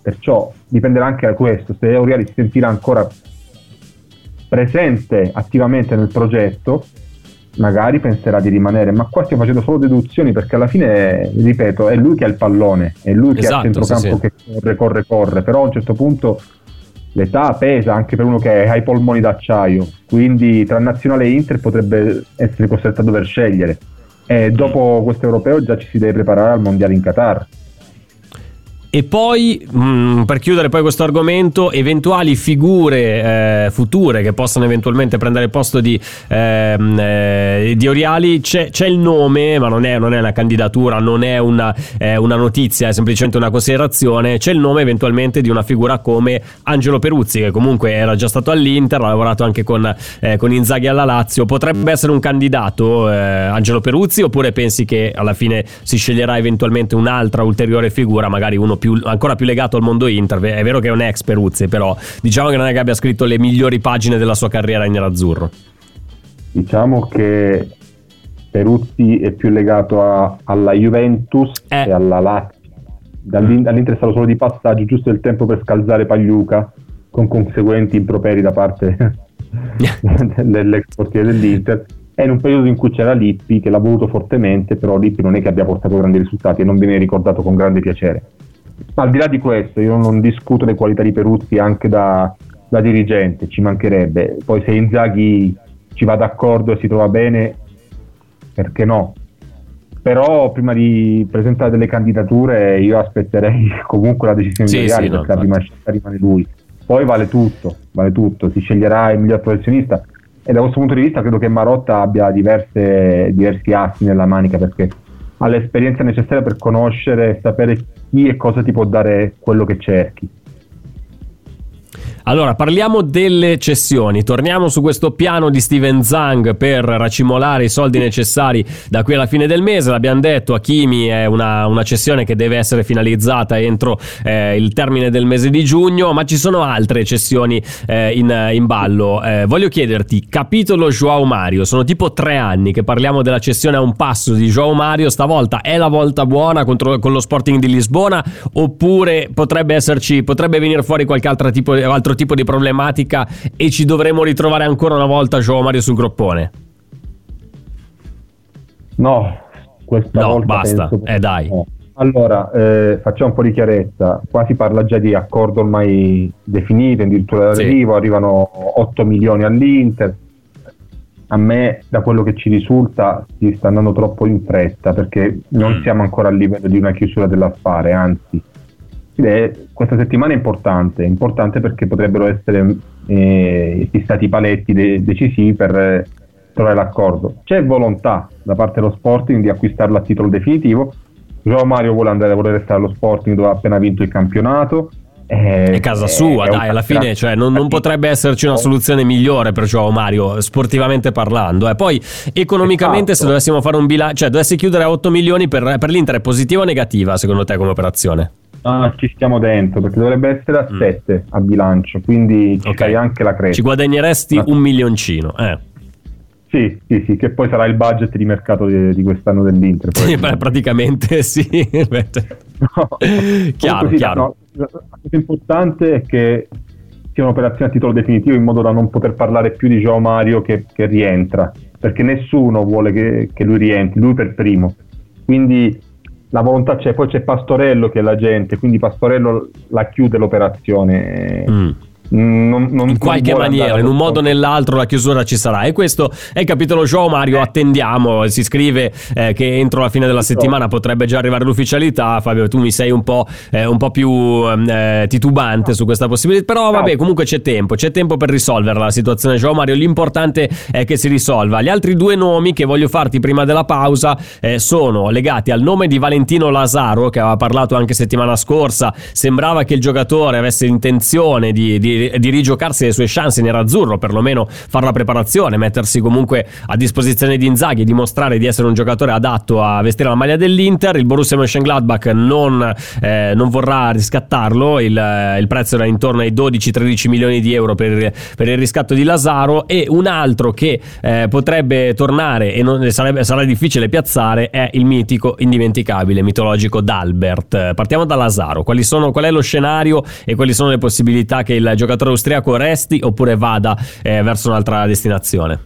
Speaker 3: Perciò dipenderà anche da questo, se Oriali si sentirà ancora presente attivamente nel progetto, magari penserà di rimanere, ma qua stiamo facendo solo deduzioni perché alla fine, ripeto, è lui che ha il pallone, è lui che esatto, ha il centrocampo sì, sì. che corre, corre, corre, però a un certo punto l'età pesa anche per uno che ha i polmoni d'acciaio, quindi tra nazionale e Inter potrebbe essere costretto a dover scegliere. E dopo questo europeo già ci si deve preparare al mondiale in Qatar.
Speaker 2: E poi, mh, mm, per chiudere poi questo argomento, eventuali figure eh, future che possano eventualmente prendere il posto di, ehm, eh, di Oriali, c'è, c'è, il nome, ma non è, non è una candidatura, non è una, eh, una, notizia, è semplicemente una considerazione, c'è il nome eventualmente di una figura come Angelo Peruzzi, che comunque era già stato all'Inter, ha lavorato anche con, eh, con Inzaghi alla Lazio, potrebbe essere un candidato eh, Angelo Peruzzi oppure pensi che alla fine si sceglierà eventualmente un'altra ulteriore figura, magari uno più, ancora più legato al mondo Inter. È vero che è un ex Peruzzi, però diciamo che non è che abbia scritto le migliori pagine della sua carriera in nerazzurro.
Speaker 3: Diciamo che Peruzzi è più legato a, alla Juventus eh. e alla Lazio. All'Inter è stato solo di passaggio, giusto il tempo per scalzare Pagliuca, con conseguenti improperi da parte dell'ex portiere dell'Inter. È in un periodo in cui c'era Lippi che l'ha voluto fortemente, però Lippi non è che abbia portato grandi risultati e non viene ricordato con grande piacere. Ma al di là di questo, io non discuto le qualità di Peruzzi anche da, da dirigente, ci mancherebbe. Poi se Inzaghi ci va d'accordo e si trova bene, perché no? Però prima di presentare delle candidature io aspetterei comunque la decisione sì, di Reali sì, perché no, la prima scelta rimane lui. Poi vale tutto, vale tutto, si sceglierà il miglior professionista e da questo punto di vista credo che Marotta abbia diverse, diversi assi nella manica perché ha l'esperienza necessaria per conoscere e sapere chi e cosa ti può dare quello che cerchi.
Speaker 2: Allora, parliamo delle cessioni. Torniamo su questo piano di Steven Zang per racimolare i soldi necessari da qui alla fine del mese. L'abbiamo detto, Hakimi è una, una cessione che deve essere finalizzata entro eh, il termine del mese di giugno, ma ci sono altre cessioni eh, in, in, ballo. Eh, voglio chiederti, capitolo Joao Mario, sono tipo tre anni che parliamo della cessione a un passo di Joao Mario, stavolta è la volta buona contro, con lo Sporting di Lisbona oppure potrebbe esserci, potrebbe venire fuori qualche altro tipo, altro tipo di problematica e ci dovremo ritrovare ancora una volta Joao Mario sul groppone?
Speaker 3: No, questa
Speaker 2: no,
Speaker 3: volta
Speaker 2: basta, eh dai. No.
Speaker 3: Allora, eh, facciamo un po' di chiarezza. Qua si parla già di accordo ormai definito, addirittura d'arrivo, sì. arrivano 8 milioni all'Inter. A me, da quello che ci risulta, si sta andando troppo in fretta perché non mm. siamo ancora a livello di una chiusura dell'affare, anzi, questa settimana è importante, importante perché potrebbero essere eh, fissati i paletti de- decisivi per, trovare l'accordo. C'è volontà da parte dello Sporting di acquistarlo a titolo definitivo. Joao Mario vuole andare vuole restare allo Sporting dove ha appena vinto il campionato.
Speaker 2: Eh, è casa sua, è dai, alla fine cioè, non, non, potrebbe esserci una soluzione migliore per Joao Mario, sportivamente parlando. Eh. Poi, economicamente, esatto. se dovessimo fare un bilancio, cioè dovessi chiudere a 8 milioni per, per l'Inter, è positiva o negativa secondo te come operazione?
Speaker 3: Ah, ci stiamo dentro perché dovrebbe essere a 7 mm. a bilancio, quindi ci okay. anche la crescita.
Speaker 2: Ci guadagneresti no. un milioncino, eh.
Speaker 3: Sì, sì, sì, che poi sarà il budget di mercato di, di quest'anno dell'Inter.
Speaker 2: Sì, beh, praticamente sì.
Speaker 3: no. chiaro, sì, chiaro. No, la cosa importante è che sia un'operazione a titolo definitivo in modo da non poter parlare più di Joao Mario che, che rientra, perché nessuno vuole che, che, lui rientri, lui per primo. Quindi la volontà c'è, poi c'è Pastorello che è l'agente, quindi Pastorello la chiude l'operazione. Mm
Speaker 2: non, non, in qualche maniera, in un modo o nell'altro la chiusura ci sarà. E questo è il capitolo show Mario, eh. attendiamo, si scrive eh, che entro la fine della settimana potrebbe già arrivare l'ufficialità, Fabio tu mi sei un po', eh, un po più ehm, eh, titubante su questa possibilità, però vabbè comunque c'è tempo, c'è tempo per risolvere la situazione show Mario, l'importante è che si risolva. Gli altri due nomi che voglio farti prima della pausa eh, sono legati al nome di Valentino Lazaro che aveva parlato anche settimana scorsa, sembrava che il giocatore avesse intenzione di, di di, rigiocarsi le sue chance nerazzurro, perlomeno fare la preparazione, mettersi comunque a disposizione di Inzaghi e dimostrare di essere un giocatore adatto a vestire la maglia dell'Inter. Il Borussia Mönchengladbach non, eh, non vorrà riscattarlo, il, il, prezzo era intorno ai 12-13 milioni di euro per, per, il riscatto di Lazaro e un altro che eh, potrebbe tornare e non, sarebbe, sarà difficile piazzare è il mitico, indimenticabile, mitologico D'Albert. Partiamo da Lazaro, sono, qual è lo scenario e quali sono le possibilità che il giocatore giocatore austriaco resti oppure vada eh, verso un'altra destinazione?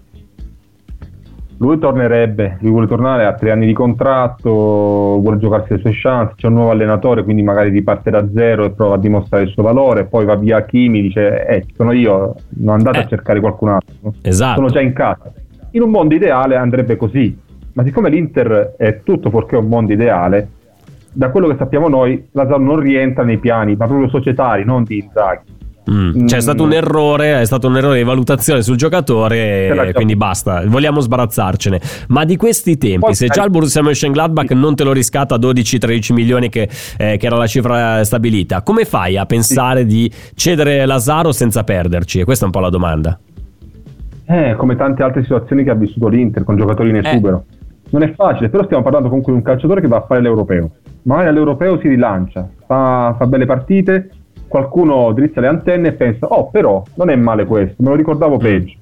Speaker 3: Lui tornerebbe, lui vuole tornare, ha tre anni di contratto, vuole giocarsi le sue chance, c'è un nuovo allenatore, quindi magari riparte da zero e prova a dimostrare il suo valore, poi va via Kimi, dice, eh, sono io, non andate eh. a cercare qualcun altro,
Speaker 2: esatto.
Speaker 3: sono già in casa. In un mondo ideale andrebbe così, ma siccome l'Inter è tutto fuorché un mondo ideale, da quello che sappiamo noi, Lazaro non rientra nei piani, ma proprio societari, non di Inzaghi.
Speaker 2: Mm. C'è stato un errore, è stato un errore di valutazione sul giocatore, quindi basta, vogliamo sbarazzarcene. Ma di questi tempi, Poi, se già il Borussia Mönchengladbach sì. non te lo riscatta a 12-13 milioni che, eh, che, era la cifra stabilita, come fai a pensare sì. di cedere Lazaro senza perderci? E questa è un po' la domanda.
Speaker 3: Eh, come tante altre situazioni che ha vissuto l'Inter con giocatori in eh. esubero. Eh. Non è facile, però stiamo parlando comunque di un calciatore che va a fare l'europeo. Magari all'europeo si rilancia, fa, fa belle partite, qualcuno drizza le antenne e pensa, oh però non è male questo, me lo ricordavo mm. peggio.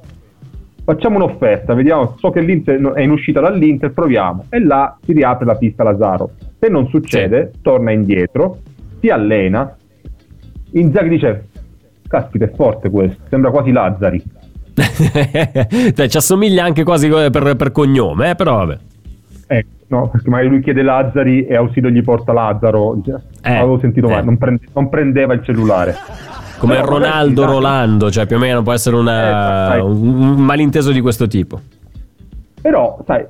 Speaker 3: Facciamo un'offerta, vediamo, so che l'Inter è in uscita dall'Inter, proviamo. E là si riapre la pista Lazaro. Se non succede, sì. torna indietro, si allena. Inzaghi dice, caspita è forte questo, sembra quasi Lazzari.
Speaker 2: cioè, ci assomiglia anche quasi per, per cognome, eh, però vabbè.
Speaker 3: Ecco, no, perché magari lui chiede Lazzari e Ausilio gli porta Lazzaro. Dice, eh, avevo sentito eh. male, non, prende, non, prendeva il cellulare.
Speaker 2: Come Però Ronaldo Rolando, cioè più o meno può essere una, eh, un malinteso di questo tipo.
Speaker 3: Però, sai,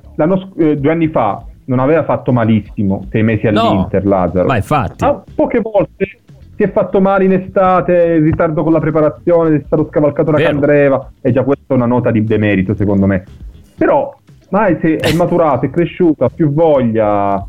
Speaker 3: eh, due anni fa non aveva fatto malissimo sei mesi all'Inter no, Lazzaro.
Speaker 2: Ma infatti.
Speaker 3: Ah, poche volte si è fatto male in estate, in ritardo con la preparazione, è stato scavalcato da Vero. Candreva, e già questa è una nota di demerito secondo me. Però Mai se è maturato, è cresciuto, ha più voglia,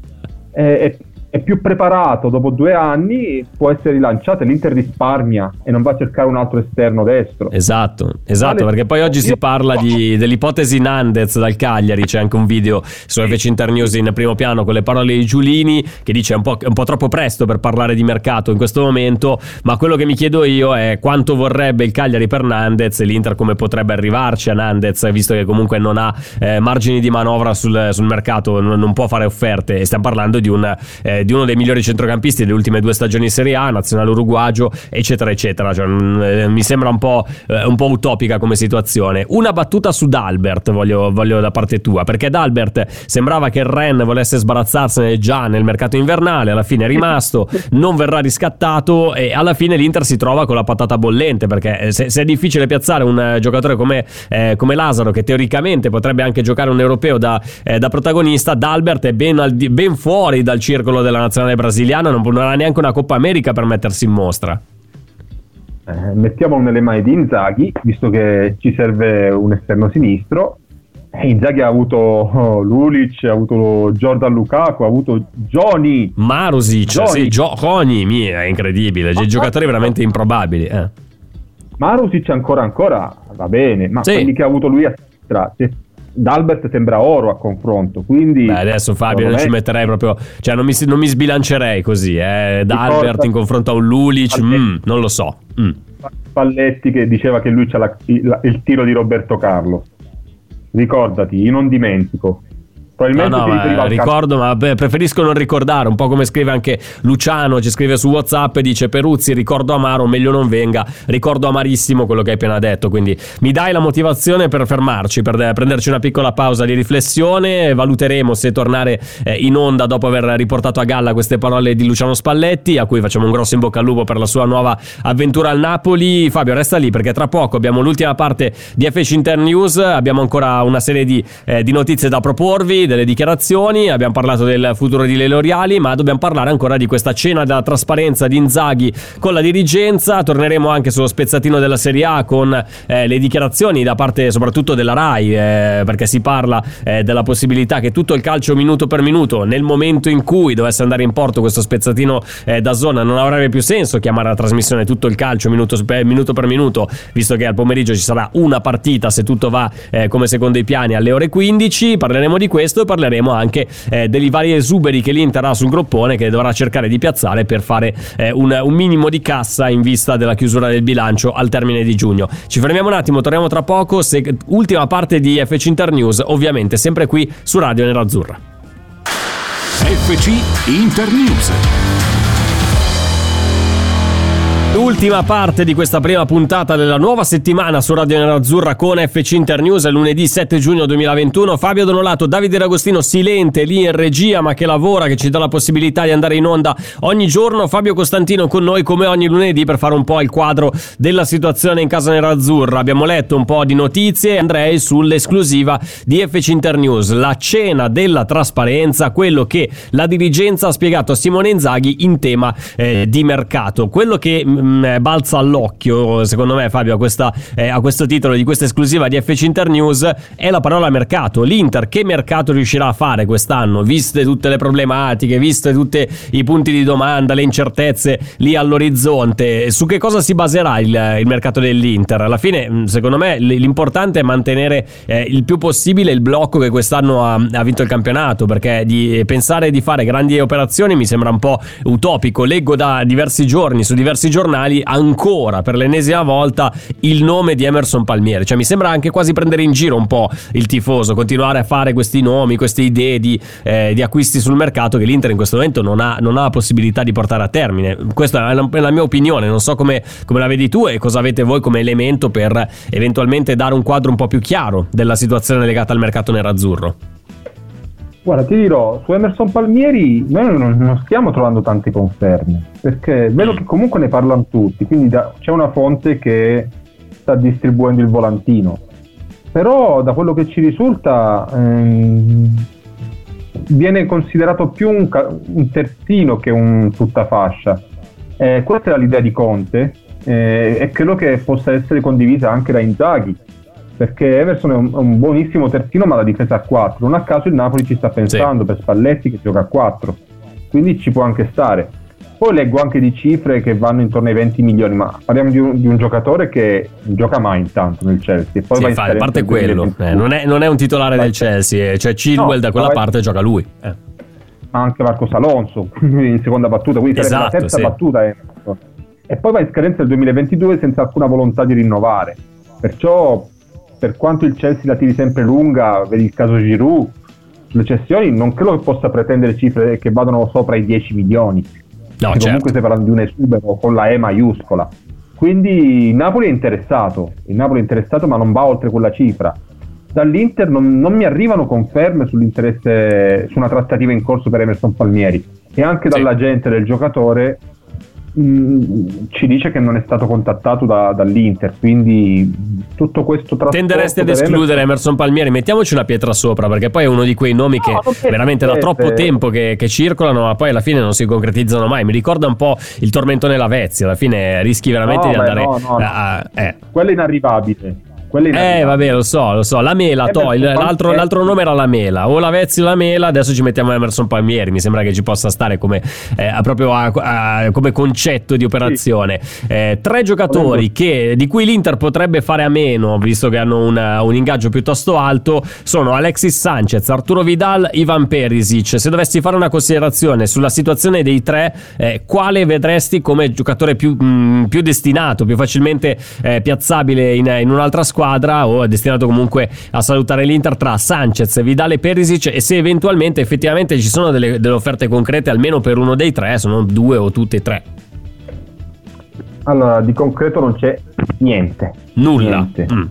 Speaker 3: è, è è più preparato dopo due anni, può essere rilanciato l'Inter risparmia e non va a cercare un altro esterno destro.
Speaker 2: Esatto, esatto, vale. perché poi oggi si parla di, dell'ipotesi Nandez dal Cagliari, c'è anche un video su FC Inter News in primo piano con le parole di Giulini che dice è un, po', è un po' troppo presto per parlare di mercato in questo momento, ma quello che mi chiedo io è quanto vorrebbe il Cagliari per Nandez e l'Inter come potrebbe arrivarci a Nandez, visto che comunque non ha eh, margini di manovra sul, sul mercato, non, non, può fare offerte e stiamo parlando di un... Eh, di uno dei migliori centrocampisti delle ultime due stagioni in Serie A, nazionale uruguagio, eccetera, eccetera. Cioè, mm, eh, mi sembra un po', eh, un po', utopica come situazione. Una battuta su D'Albert voglio, voglio da parte tua, perché D'Albert sembrava che il Ren volesse sbarazzarsene già nel mercato invernale, alla fine è rimasto, non verrà riscattato e alla fine l'Inter si trova con la patata bollente, perché eh, se, se è difficile piazzare un eh, giocatore come, eh, come, Lazaro, che teoricamente potrebbe anche giocare un europeo da, da protagonista, D'Albert è ben, al, ben fuori dal circolo della nazionale brasiliana, non, non ha neanche una Coppa America per mettersi in mostra.
Speaker 3: Eh, mettiamolo nelle mani di Inzaghi, visto che ci serve un esterno sinistro. Eh, Inzaghi ha avuto oh, Lulic, ha avuto Jordan Lukaku, ha avuto Johnny.
Speaker 2: Marusic,
Speaker 3: Johnny.
Speaker 2: sì, mia, è incredibile. Dei giocatori veramente improbabili. Eh.
Speaker 3: Marusic ancora ancora va bene, ma
Speaker 2: Sì.
Speaker 3: quelli che ha avuto lui a sinistra, se- D'Albert sembra oro a confronto, quindi...
Speaker 2: Beh, adesso Fabio non
Speaker 3: secondo
Speaker 2: ci
Speaker 3: me-
Speaker 2: metterei proprio, cioè non mi, non mi sbilancerei così, eh. Da
Speaker 3: Ricorda-
Speaker 2: Albert in confronto a un Lulic, mm, non lo so. Mm.
Speaker 3: Spalletti che diceva che lui il, il tiro di Roberto Carlo. Ricordati, io non dimentico.
Speaker 2: No,
Speaker 3: Probabilmente
Speaker 2: no,
Speaker 3: calcio-
Speaker 2: ricordo, ma beh, preferisco non ricordare, un po' come scrive anche Luciano, ci scrive su WhatsApp e dice Peruzzi, ricordo amaro, meglio non venga, ricordo amarissimo quello che hai appena detto, quindi mi dai la motivazione per fermarci, per eh, prenderci una piccola pausa di riflessione, valuteremo se tornare eh, in onda dopo aver riportato a galla queste parole di Luciano Spalletti, a cui facciamo un grosso in bocca al lupo per la sua nuova avventura al Napoli. Fabio, resta lì perché tra poco abbiamo l'ultima parte di FX Inter News, abbiamo ancora una serie di, eh, di notizie da proporvi, delle dichiarazioni, abbiamo parlato del futuro di Lele Oriali, ma dobbiamo parlare ancora di questa cena della trasparenza di Inzaghi con la dirigenza, torneremo anche sullo spezzatino della Serie A con eh, le dichiarazioni da parte soprattutto della RAI, eh, perché si parla eh, della possibilità che tutto il calcio minuto per minuto, nel momento in cui dovesse andare in porto questo spezzatino eh, da zona, non avrebbe più senso chiamare la trasmissione tutto il calcio minuto per minuto, per minuto visto che al pomeriggio ci sarà una partita se tutto va eh, come secondo i piani alle ore 15. Parleremo di questo e parleremo anche eh, degli vari esuberi che l'Inter ha sul groppone che dovrà cercare di piazzare per fare eh, un, un minimo di cassa in vista della chiusura del bilancio al termine di giugno. Ci fermiamo un attimo, torniamo tra poco. Se- ultima parte di FC Inter News, ovviamente sempre qui su Radio Nerazzurra.
Speaker 1: FC Internews.
Speaker 2: Ultima parte di questa prima puntata della nuova settimana su Radio Nerazzurra con FC Inter News lunedì 7 giugno 2021. Fabio Donolato, Davide D'Agostino silente lì in regia ma che lavora, che ci dà la possibilità di andare in onda ogni giorno. Fabio Costantino con noi come ogni lunedì per fare un po' il quadro della situazione in casa nerazzurra. Abbiamo letto un po' di notizie, andrei sull'esclusiva di FC Inter News, la cena della trasparenza, quello che la dirigenza ha spiegato a Simone Inzaghi in tema eh, di mercato. Quello che mm, balza all'occhio, secondo me, Fabio, a, questa, eh, a questo titolo di questa esclusiva di FC Inter News è la parola mercato. L'Inter che mercato riuscirà a fare quest'anno, viste tutte le problematiche, viste tutti i punti di domanda, le incertezze lì all'orizzonte? Su che cosa si baserà il, il mercato dell'Inter? Alla fine, mm, secondo me, l'importante è mantenere eh, il più possibile il blocco che quest'anno ha, ha vinto il campionato, perché di pensare di fare grandi operazioni mi sembra un po' utopico. Leggo da diversi giorni su diversi giornali ancora per l'ennesima volta il nome di Emerson Palmieri. Cioè mi sembra anche quasi prendere in giro un po' il tifoso, continuare a fare questi nomi, queste idee di, eh, di acquisti sul mercato che l'Inter in questo momento non ha, non ha la possibilità di portare a termine. Questa è la, è la mia opinione, non so come, come la vedi tu e cosa avete voi come elemento per eventualmente dare un quadro un po' più chiaro della situazione legata al mercato nerazzurro.
Speaker 3: Guarda, ti dirò, su Emerson Palmieri noi non, non stiamo trovando tante conferme, perché vedo che comunque ne parlano tutti, quindi da- c'è una fonte che sta distribuendo il volantino. Però da quello che ci risulta ehm, viene considerato più un, un terzino che un tuttafascia. Eh, questa è l'idea di Conte eh, e credo che possa essere condivisa anche da Inzaghi perché Emerson è un, un buonissimo terzino ma la difesa a 4 non a caso il Napoli ci sta pensando per Spalletti che gioca a 4 quindi ci può anche stare poi leggo anche di cifre che vanno intorno ai 20 milioni ma parliamo di un, di un giocatore che non gioca mai intanto nel Chelsea poi
Speaker 2: Sì,
Speaker 3: va
Speaker 2: fa- a parte quello,
Speaker 3: 2022.
Speaker 2: eh, non, è, non è un titolare del Chelsea, eh, cioè Chilwell
Speaker 3: No,
Speaker 2: da quella parte gioca lui. Eh.
Speaker 3: ma anche Marcos Alonso in seconda battuta, quindi sarebbe
Speaker 2: Esatto,
Speaker 3: la terza
Speaker 2: sì.
Speaker 3: battuta. Emerson. E poi va in scadenza nel 2022 senza alcuna volontà di rinnovare. Perciò, per quanto il Chelsea la tiri sempre lunga, vedi il caso Giroud, sulle cessioni non credo che possa pretendere cifre che vadano sopra i 10 milioni.
Speaker 2: No, certo.
Speaker 3: Comunque stai parlando di un esubero con la E maiuscola. Quindi il Napoli è interessato, il Napoli è interessato ma non va oltre quella cifra. Dall'Inter non, non mi arrivano conferme sull'interesse su una trattativa in corso per Emerson Palmieri e anche
Speaker 2: Sì.
Speaker 3: dall'agente del giocatore mh, ci dice che non è stato contattato da- dall'Inter, quindi tutto questo trasporto
Speaker 2: Tenderesti ad escludere Emerson Palmieri, mettiamoci una pietra sopra, perché poi è uno di quei nomi
Speaker 3: No,
Speaker 2: che veramente da troppo tempo che, che circolano, ma poi alla fine non si concretizzano mai. Mi ricorda un po' il tormentone Lavezzi, alla fine rischi veramente
Speaker 3: No,
Speaker 2: di andare
Speaker 3: no, no,
Speaker 2: a- eh.
Speaker 3: quello è inarrivabile. Quella
Speaker 2: Eh, vabbè, lo so, lo so. La mela,
Speaker 3: Eh,
Speaker 2: to, l'altro, l'altro nome era la mela. O la Vezzi o la mela, adesso ci mettiamo Emerson Palmieri. Mi sembra che ci possa stare come, eh, proprio a- a- come concetto di operazione. Eh, tre giocatori che, di cui l'Inter potrebbe fare a meno, visto che hanno una- un ingaggio piuttosto alto, sono Alexis Sanchez, Arturo Vidal, Ivan Perisic. Se dovessi fare una considerazione sulla situazione dei tre, eh, quale vedresti come giocatore più, mh, più destinato, più facilmente eh, piazzabile in, in un'altra squadra o è destinato comunque a salutare l'Inter tra Sanchez, Vidal e Perisic e se eventualmente effettivamente ci sono delle, delle offerte concrete almeno per uno dei tre, sono due o tutte e tre.
Speaker 3: Allora, di concreto non c'è niente.
Speaker 2: Nulla.
Speaker 3: Niente.
Speaker 2: Mm.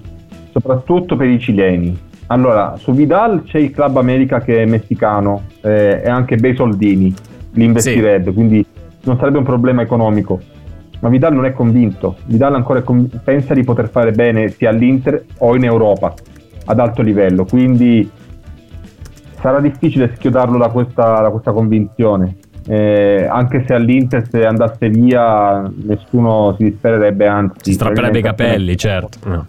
Speaker 3: Soprattutto per i cileni. Allora, su Vidal c'è il Club America che è messicano eh, e anche bei soldini li investirebbe, quindi non sarebbe un problema economico. Ma Vidal non è convinto. Vidal ancora conv- pensa di poter fare bene sia all'Inter o in Europa ad alto livello, quindi sarà difficile schiodarlo da questa, da questa convinzione. Eh, anche se all'Inter se andasse via nessuno si dispererebbe, anzi
Speaker 2: Si strapperebbe i capelli, certo. No.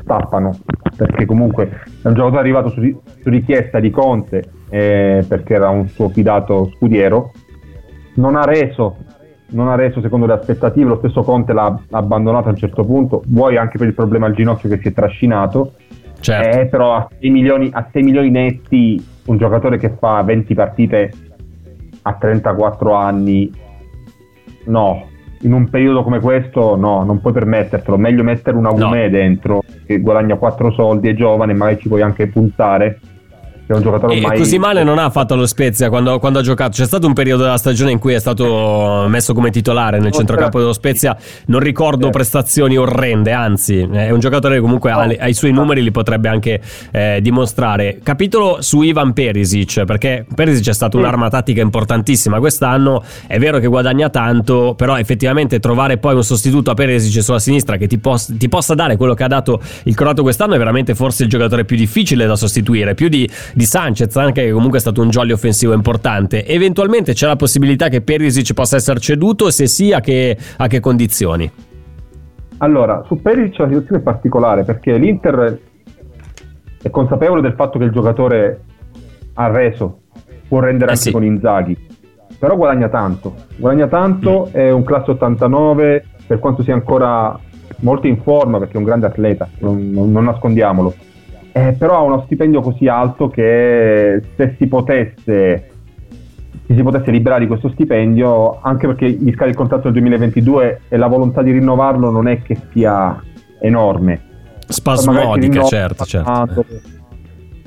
Speaker 3: stappano perché comunque è un giocatore arrivato su, su richiesta di Conte eh, perché era un suo fidato scudiero non ha reso non ha reso secondo le aspettative lo stesso Conte l'ha abbandonato a un certo punto. Vuoi anche per il problema al ginocchio che si è trascinato.
Speaker 2: Certo.
Speaker 3: eh, però a 6, milioni, a 6 milioni netti un giocatore che fa 20 partite a 34 anni no. In un periodo come questo no, non puoi permettertelo. Meglio mettere una
Speaker 2: No.
Speaker 3: Gume dentro che guadagna 4 soldi, è giovane magari ci puoi anche puntare che è un giocatore
Speaker 2: E
Speaker 3: ormai
Speaker 2: così male non ha fatto lo Spezia quando, quando ha giocato. C'è stato un periodo della stagione in cui è stato messo come titolare nel
Speaker 3: No,
Speaker 2: centrocampo dello Spezia. Non ricordo
Speaker 3: Eh.
Speaker 2: prestazioni orrende, anzi, è un giocatore che comunque ha, le- ha i suoi numeri, li potrebbe anche eh, dimostrare. Capitolo su Ivan Perisic, perché Perisic è stato un'arma tattica importantissima quest'anno. È vero che guadagna tanto, però effettivamente trovare poi un sostituto a Perisic sulla sinistra che ti, pos- ti possa dare quello che ha dato il croato quest'anno è veramente forse il giocatore più difficile da sostituire, più di, di Sanchez, anche che comunque è stato un jolly offensivo importante. Eventualmente c'è la possibilità che Perisic possa essere ceduto, se sì, a che, a che condizioni?
Speaker 3: Allora, su Perisic la situazione è particolare perché l'Inter è consapevole del fatto che il giocatore ha reso, può rendere
Speaker 2: Eh
Speaker 3: anche
Speaker 2: sì.
Speaker 3: con Inzaghi, però guadagna tanto, guadagna tanto, è un classe 89, per quanto sia ancora molto in forma perché è un grande atleta, non- non nascondiamolo, Eh, però ha uno stipendio così alto che se si potesse se si potesse liberare di questo stipendio, anche perché gli scade il contratto nel 2022 e la volontà di rinnovarlo non è che sia enorme.
Speaker 2: Spasmodica, certo, certo.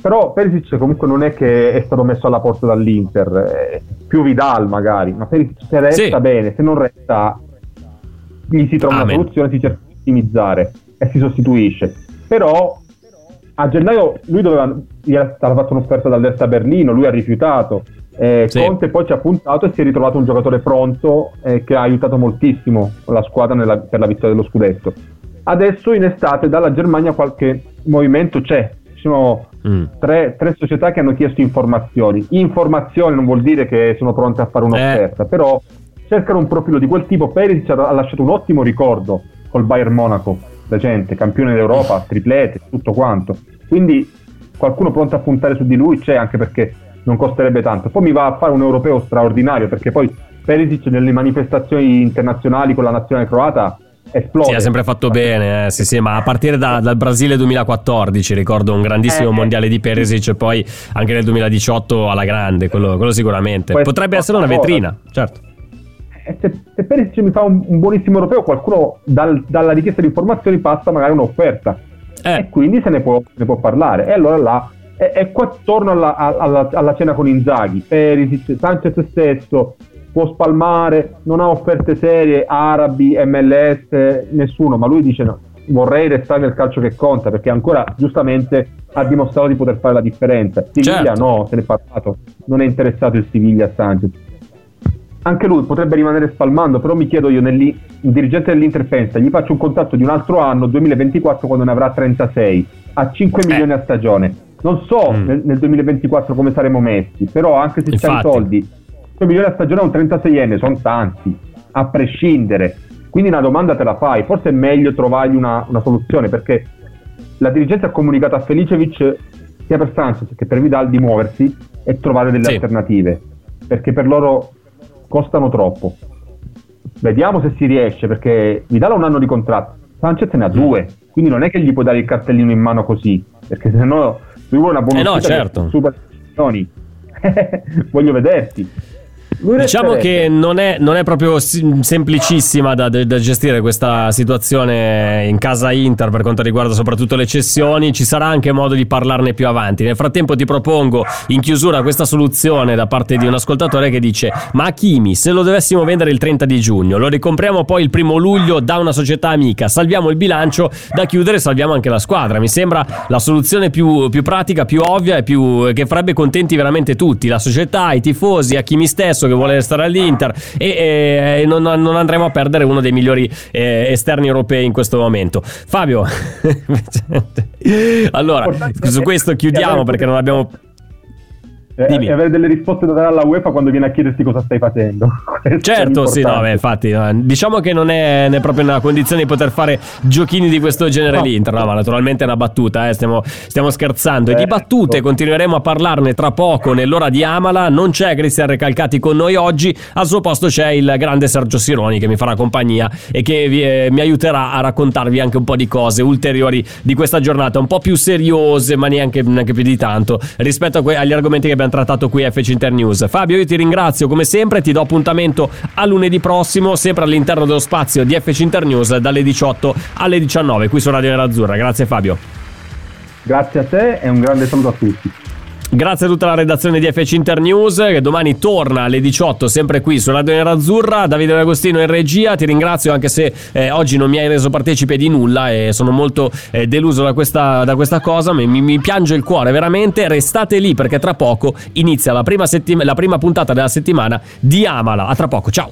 Speaker 3: Però Perisic comunque non è che è stato messo alla porta dall'Inter, eh, più Vidal magari, ma Perisic se resta
Speaker 2: Sì.
Speaker 3: bene, se non resta gli si trova
Speaker 2: Amen.
Speaker 3: una soluzione, si cerca di ottimizzare e si sostituisce. Però a gennaio lui doveva, gli era stata fatta un'offerta dall'Erta Berlino, lui ha rifiutato. Eh,
Speaker 2: Sì.
Speaker 3: Conte poi ci ha puntato e si è ritrovato un giocatore pronto eh, che ha aiutato moltissimo la squadra nella- per la vittoria dello scudetto. Adesso in estate dalla Germania qualche movimento c'è, ci sono
Speaker 2: Mm.
Speaker 3: tre, tre società che hanno chiesto informazioni. Informazioni non vuol dire che sono pronte a fare un'offerta, però cercano un profilo di quel tipo. Perisic ha lasciato un ottimo ricordo col Bayern Monaco, recente, campione d'Europa, triplete, tutto quanto. Quindi qualcuno pronto a puntare su di lui c'è anche perché non costerebbe tanto. Poi mi va a fare un europeo straordinario perché poi Perisic nelle manifestazioni internazionali con la nazionale croata esplode.
Speaker 2: Sì, ha sempre fatto bene, eh, sì, sì, ma a partire da- dal Brasile 2014, ricordo un grandissimo
Speaker 3: Eh,
Speaker 2: mondiale di Perisic e poi anche nel 2018 alla grande, quello, quello sicuramente. Potrebbe essere una vetrina, certo.
Speaker 3: E se, se mi fa un, un buonissimo europeo, qualcuno dal- dalla richiesta di informazioni passa magari un'offerta
Speaker 2: Eh,
Speaker 3: e quindi se ne può, se ne può parlare. E allora là, e, e qua torno alla, alla- alla cena con Inzaghi, Perisic, Sanchez stesso può spalmare, non ha offerte serie, arabi, MLS, nessuno, ma lui dice no, vorrei restare nel calcio che conta perché ancora giustamente ha dimostrato di poter fare la differenza. Siviglia
Speaker 2: Certo.
Speaker 3: no, se ne è parlato, non è interessato il Siviglia a Sanchez anche lui potrebbe rimanere spalmando, però mi chiedo io, il dirigente dell'Inter pensa, gli faccio un contratto di un altro anro, 2024, quando ne avrà 36, a 5
Speaker 2: Eh.
Speaker 3: milioni a stagione. Non so
Speaker 2: Mm.
Speaker 3: nel, nel 2024 come saremo messi, però anche se c'hai i soldi, 5 milioni a stagione a un 36enne sono tanti, a prescindere. Quindi una domanda te la fai, forse è meglio trovargli una, una soluzione perché la dirigenza ha comunicato a Felicevic sia per Sanchez che per Vidal di muoversi e trovare delle
Speaker 2: Sì.
Speaker 3: alternative perché per loro costano troppo. Vediamo se si riesce perché Vidal ha un anno di contratto, Sanchez ne ha due, quindi non è che gli puoi dare il cartellino in mano così, perché se no lui vuole una buona
Speaker 2: Eh no, certo.
Speaker 3: condizioni. Voglio vederti. Lui
Speaker 2: Diciamo che non è, non è proprio si- semplicissima da, da- da gestire questa situazione in casa Inter per quanto riguarda soprattutto le cessioni. Ci sarà anche modo di parlarne più avanti. Nel frattempo ti propongo in chiusura questa soluzione da parte di un ascoltatore che dice: Ma Hakimi, se lo dovessimo vendere il 30 di giugno, lo ricompriamo poi il primo luglio da una società amica, salviamo il bilancio, da chiudere salviamo anche la squadra. Mi sembra la soluzione più, più pratica, più ovvia e più, che farebbe contenti veramente tutti: la società, i tifosi, Hakimi stesso che vuole restare all'Inter e, e non, non andremo a perdere uno dei migliori eh, esterni europei in questo momento. Fabio, allora su questo chiudiamo perché non abbiamo.
Speaker 3: E-
Speaker 2: Dimmi.
Speaker 3: e avere delle risposte da dare alla UEFA quando viene a chiederti cosa stai facendo.
Speaker 2: Certo, sì, no, beh, infatti, eh, diciamo che non è, proprio nella condizione di poter fare giochini di questo genere
Speaker 3: No.
Speaker 2: l'Inter, no, ma naturalmente è una battuta, eh, stiamo, stiamo scherzando. E di
Speaker 3: Certo.
Speaker 2: battute continueremo a parlarne tra poco nell'ora di Amala. Non c'è Cristian Recalcati con noi oggi, al suo posto c'è il grande Sergio Sironi che mi farà compagnia e che vi- eh, mi aiuterà a raccontarvi anche un po' di cose ulteriori di questa giornata, un po' più seriose, ma neanche, neanche più di tanto, rispetto que- agli argomenti che abbiamo trattato qui a FC Internews. Fabio, io ti ringrazio come sempre, ti do appuntamento a lunedì prossimo, sempre all'interno dello spazio di FC Internews dalle 18 alle 19 qui su Radio Nerazzurra. Grazie Fabio.
Speaker 3: Grazie a te e un grande saluto a tutti.
Speaker 2: Grazie a tutta la redazione di FC Internews che domani torna alle 18 sempre qui su Radio Nerazzurra. Davide D'Agostino in regia, ti ringrazio anche se eh, oggi non mi hai reso partecipe di nulla e sono molto eh, deluso da questa, da questa cosa, mi, mi- piange il cuore veramente. Restate lì perché tra poco inizia la prima, settim- la prima puntata della settimana di Amala. A tra poco, ciao!